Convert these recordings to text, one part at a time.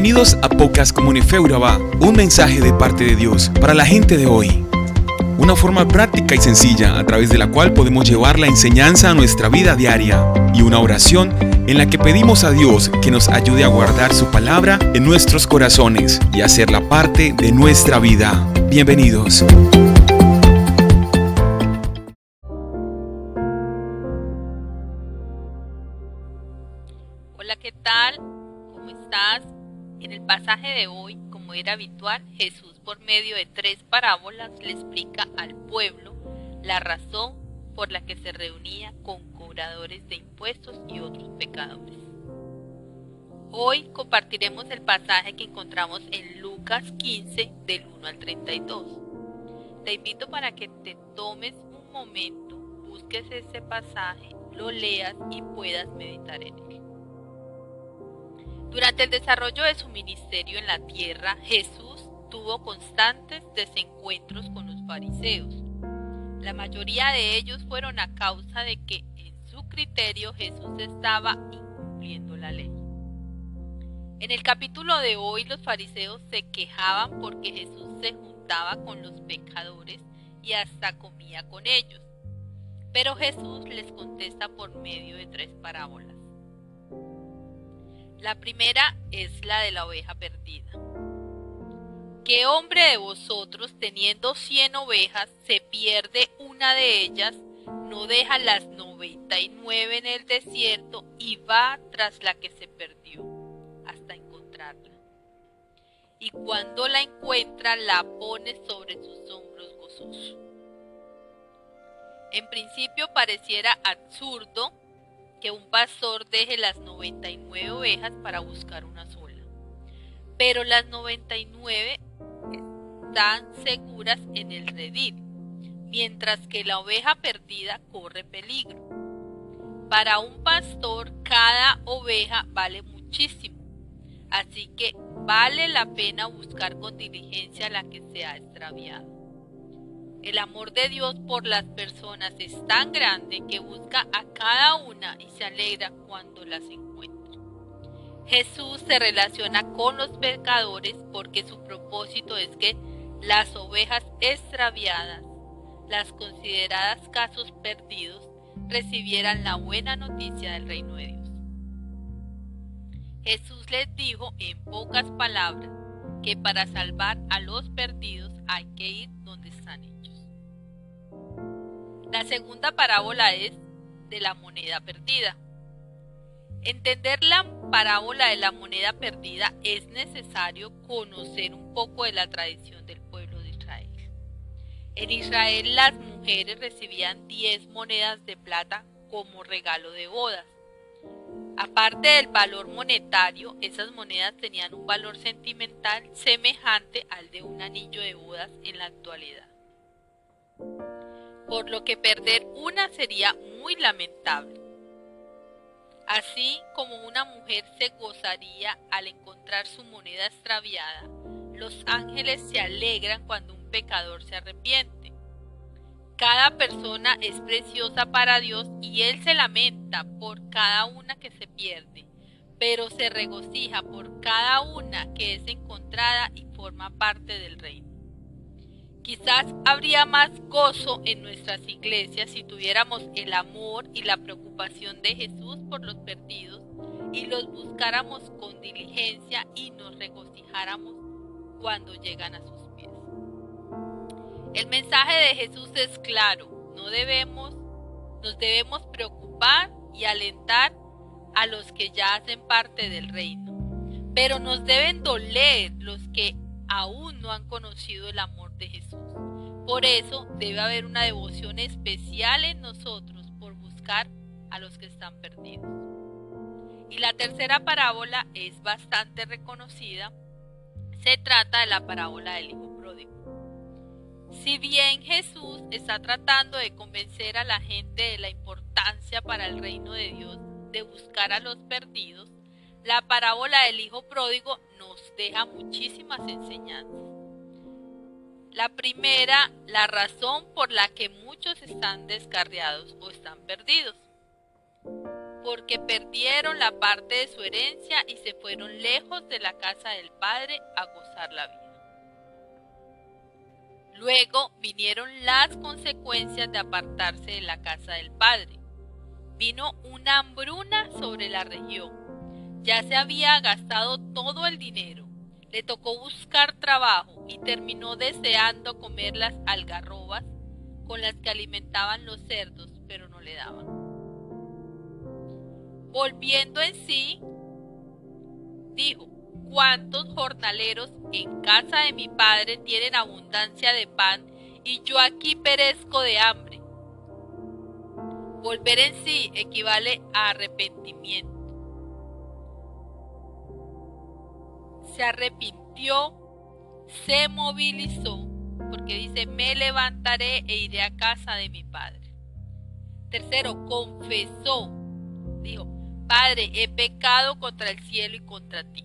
Bienvenidos a Pocas Comunifeuraba, un mensaje de parte de Dios para la gente de hoy. Una forma práctica y sencilla a través de la cual podemos llevar la enseñanza a nuestra vida diaria y una oración en la que pedimos a Dios que nos ayude a guardar su palabra en nuestros corazones y hacerla parte de nuestra vida. Bienvenidos. Hola, ¿qué tal? ¿Cómo estás? En el pasaje de hoy, como era habitual, Jesús por medio de tres parábolas le explica al pueblo la razón por la que se reunía con cobradores de impuestos y otros pecadores. Hoy compartiremos el pasaje que encontramos en Lucas 15 del 1 al 32. Te invito para que te tomes un momento, busques ese pasaje, lo leas y puedas meditar en él. Durante el desarrollo de su ministerio en la tierra, Jesús tuvo constantes desencuentros con los fariseos. La mayoría de ellos fueron a causa de que en su criterio Jesús estaba incumpliendo la ley. En el capítulo de hoy los fariseos se quejaban porque Jesús se juntaba con los pecadores y hasta comía con ellos. Pero Jesús les contesta por medio de tres parábolas. La primera es la de la oveja perdida. ¿Qué hombre de vosotros, teniendo cien ovejas, se pierde una de ellas, no deja las noventa y nueve en el desierto y va tras la que se perdió hasta encontrarla? Y cuando la encuentra, la pone sobre sus hombros gozoso. En principio pareciera absurdo que un pastor deje las 99 ovejas para buscar una sola. Pero las 99 están seguras en el redil, mientras que la oveja perdida corre peligro. Para un pastor cada oveja vale muchísimo, así que vale la pena buscar con diligencia la que se ha extraviado. El amor de Dios por las personas es tan grande que busca a cada una y se alegra cuando las encuentra. Jesús se relaciona con los pecadores porque su propósito es que las ovejas extraviadas, las consideradas casos perdidos, recibieran la buena noticia del reino de Dios. Jesús les dijo en pocas palabras que para salvar a los perdidos hay que ir donde están ellos. La segunda parábola es de la moneda perdida. Entender la parábola de la moneda perdida es necesario conocer un poco de la tradición del pueblo de Israel. En Israel las mujeres recibían 10 monedas de plata como regalo de bodas. Aparte del valor monetario, esas monedas tenían un valor sentimental semejante al de un anillo de bodas en la actualidad por lo que perder una sería muy lamentable. Así como una mujer se gozaría al encontrar su moneda extraviada, los ángeles se alegran cuando un pecador se arrepiente. Cada persona es preciosa para Dios y Él se lamenta por cada una que se pierde, pero se regocija por cada una que es encontrada y forma parte del reino. Quizás habría más gozo en nuestras iglesias si tuviéramos el amor y la preocupación de Jesús por los perdidos y los buscáramos con diligencia y nos regocijáramos cuando llegan a pies. El mensaje de Jesús es claro, no debemos, nos debemos preocupar y alentar a los que ya hacen parte del reino, pero nos deben doler los que aún no han conocido el amor de Jesús. Por eso debe haber una devoción especial en nosotros por buscar a los que están perdidos. Y la tercera parábola es bastante reconocida. Se trata de la parábola del Hijo. Si bien Jesús está tratando de convencer a la gente de la importancia para el reino de Dios de buscar a los perdidos, la parábola del Hijo Pródigo nos deja muchísimas enseñanzas. La primera, la razón por la que muchos están descarriados o están perdidos. porque perdieron la parte de su herencia y se fueron lejos de la casa del Padre a gozar la vida. Luego vinieron las consecuencias de apartarse de la casa del Padre. Vino una hambruna sobre la región. Ya se había gastado todo el dinero. Le tocó buscar trabajo y terminó deseando comer las algarrobas con las que alimentaban los cerdos, pero no le daban. Volviendo en sí, dijo, ¿Cuántos jornaleros en casa de mi padre tienen abundancia de pan y yo aquí perezco de hambre? Volver en sí equivale a arrepentimiento. Se arrepintió, se movilizó, porque dice, me levantaré e iré a casa de mi padre. Tercero, confesó, dijo, Padre, he pecado contra el cielo y contra ti.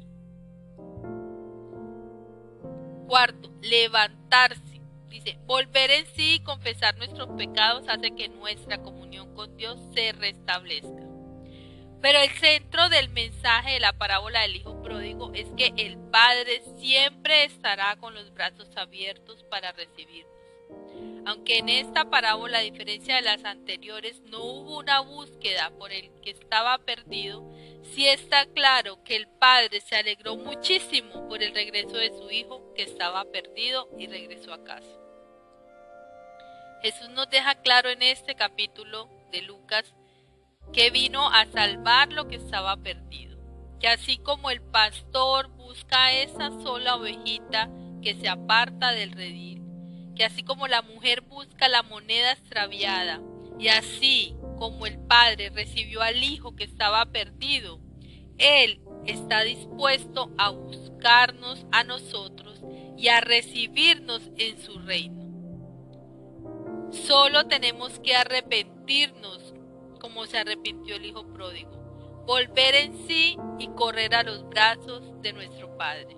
Cuarto, levantarse. Dice, volver en sí y confesar nuestros pecados hace que nuestra comunión con Dios se restablezca. Pero el centro del mensaje de la parábola del Hijo Pródigo es que el Padre siempre estará con los brazos abiertos para recibirnos. Aunque en esta parábola, a diferencia de las anteriores, no hubo una búsqueda por el que estaba perdido, sí está claro que el padre se alegró muchísimo por el regreso de su hijo que estaba perdido y regresó a casa. Jesús nos deja claro en este capítulo de Lucas que vino a salvar lo que estaba perdido, que así como el pastor busca a esa sola ovejita que se aparta del redil, que así como la mujer busca la moneda extraviada, y así como el Padre recibió al Hijo que estaba perdido, Él está dispuesto a buscarnos a nosotros y a recibirnos en su reino. Solo tenemos que arrepentirnos como se arrepintió el Hijo pródigo, volver en sí y correr a los brazos de nuestro Padre.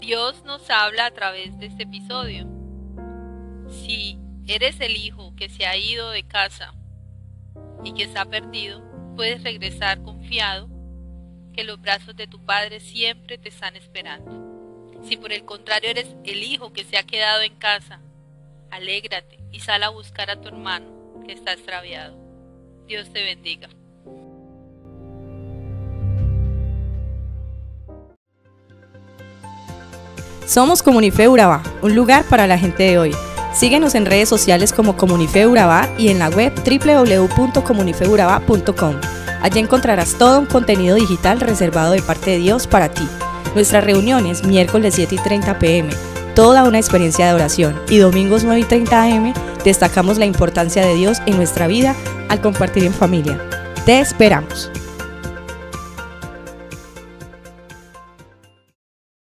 Dios nos habla a través de este episodio. Si eres el hijo que se ha ido de casa y que está perdido, puedes regresar confiado que los brazos de tu padre siempre te están esperando. Si por el contrario eres el hijo que se ha quedado en casa, alégrate y sal a buscar a tu hermano que está extraviado. Dios te bendiga. Somos Comunife Urabá, un lugar para la gente de hoy. Síguenos en redes sociales como Comunife Urabá y en la web www.comunifeurabá.com. Allí encontrarás todo un contenido digital reservado de parte de Dios para ti. Nuestras reuniones miércoles 7 y 30 pm, toda una experiencia de oración y domingos 9 y 30 am destacamos la importancia de Dios en nuestra vida al compartir en familia. Te esperamos.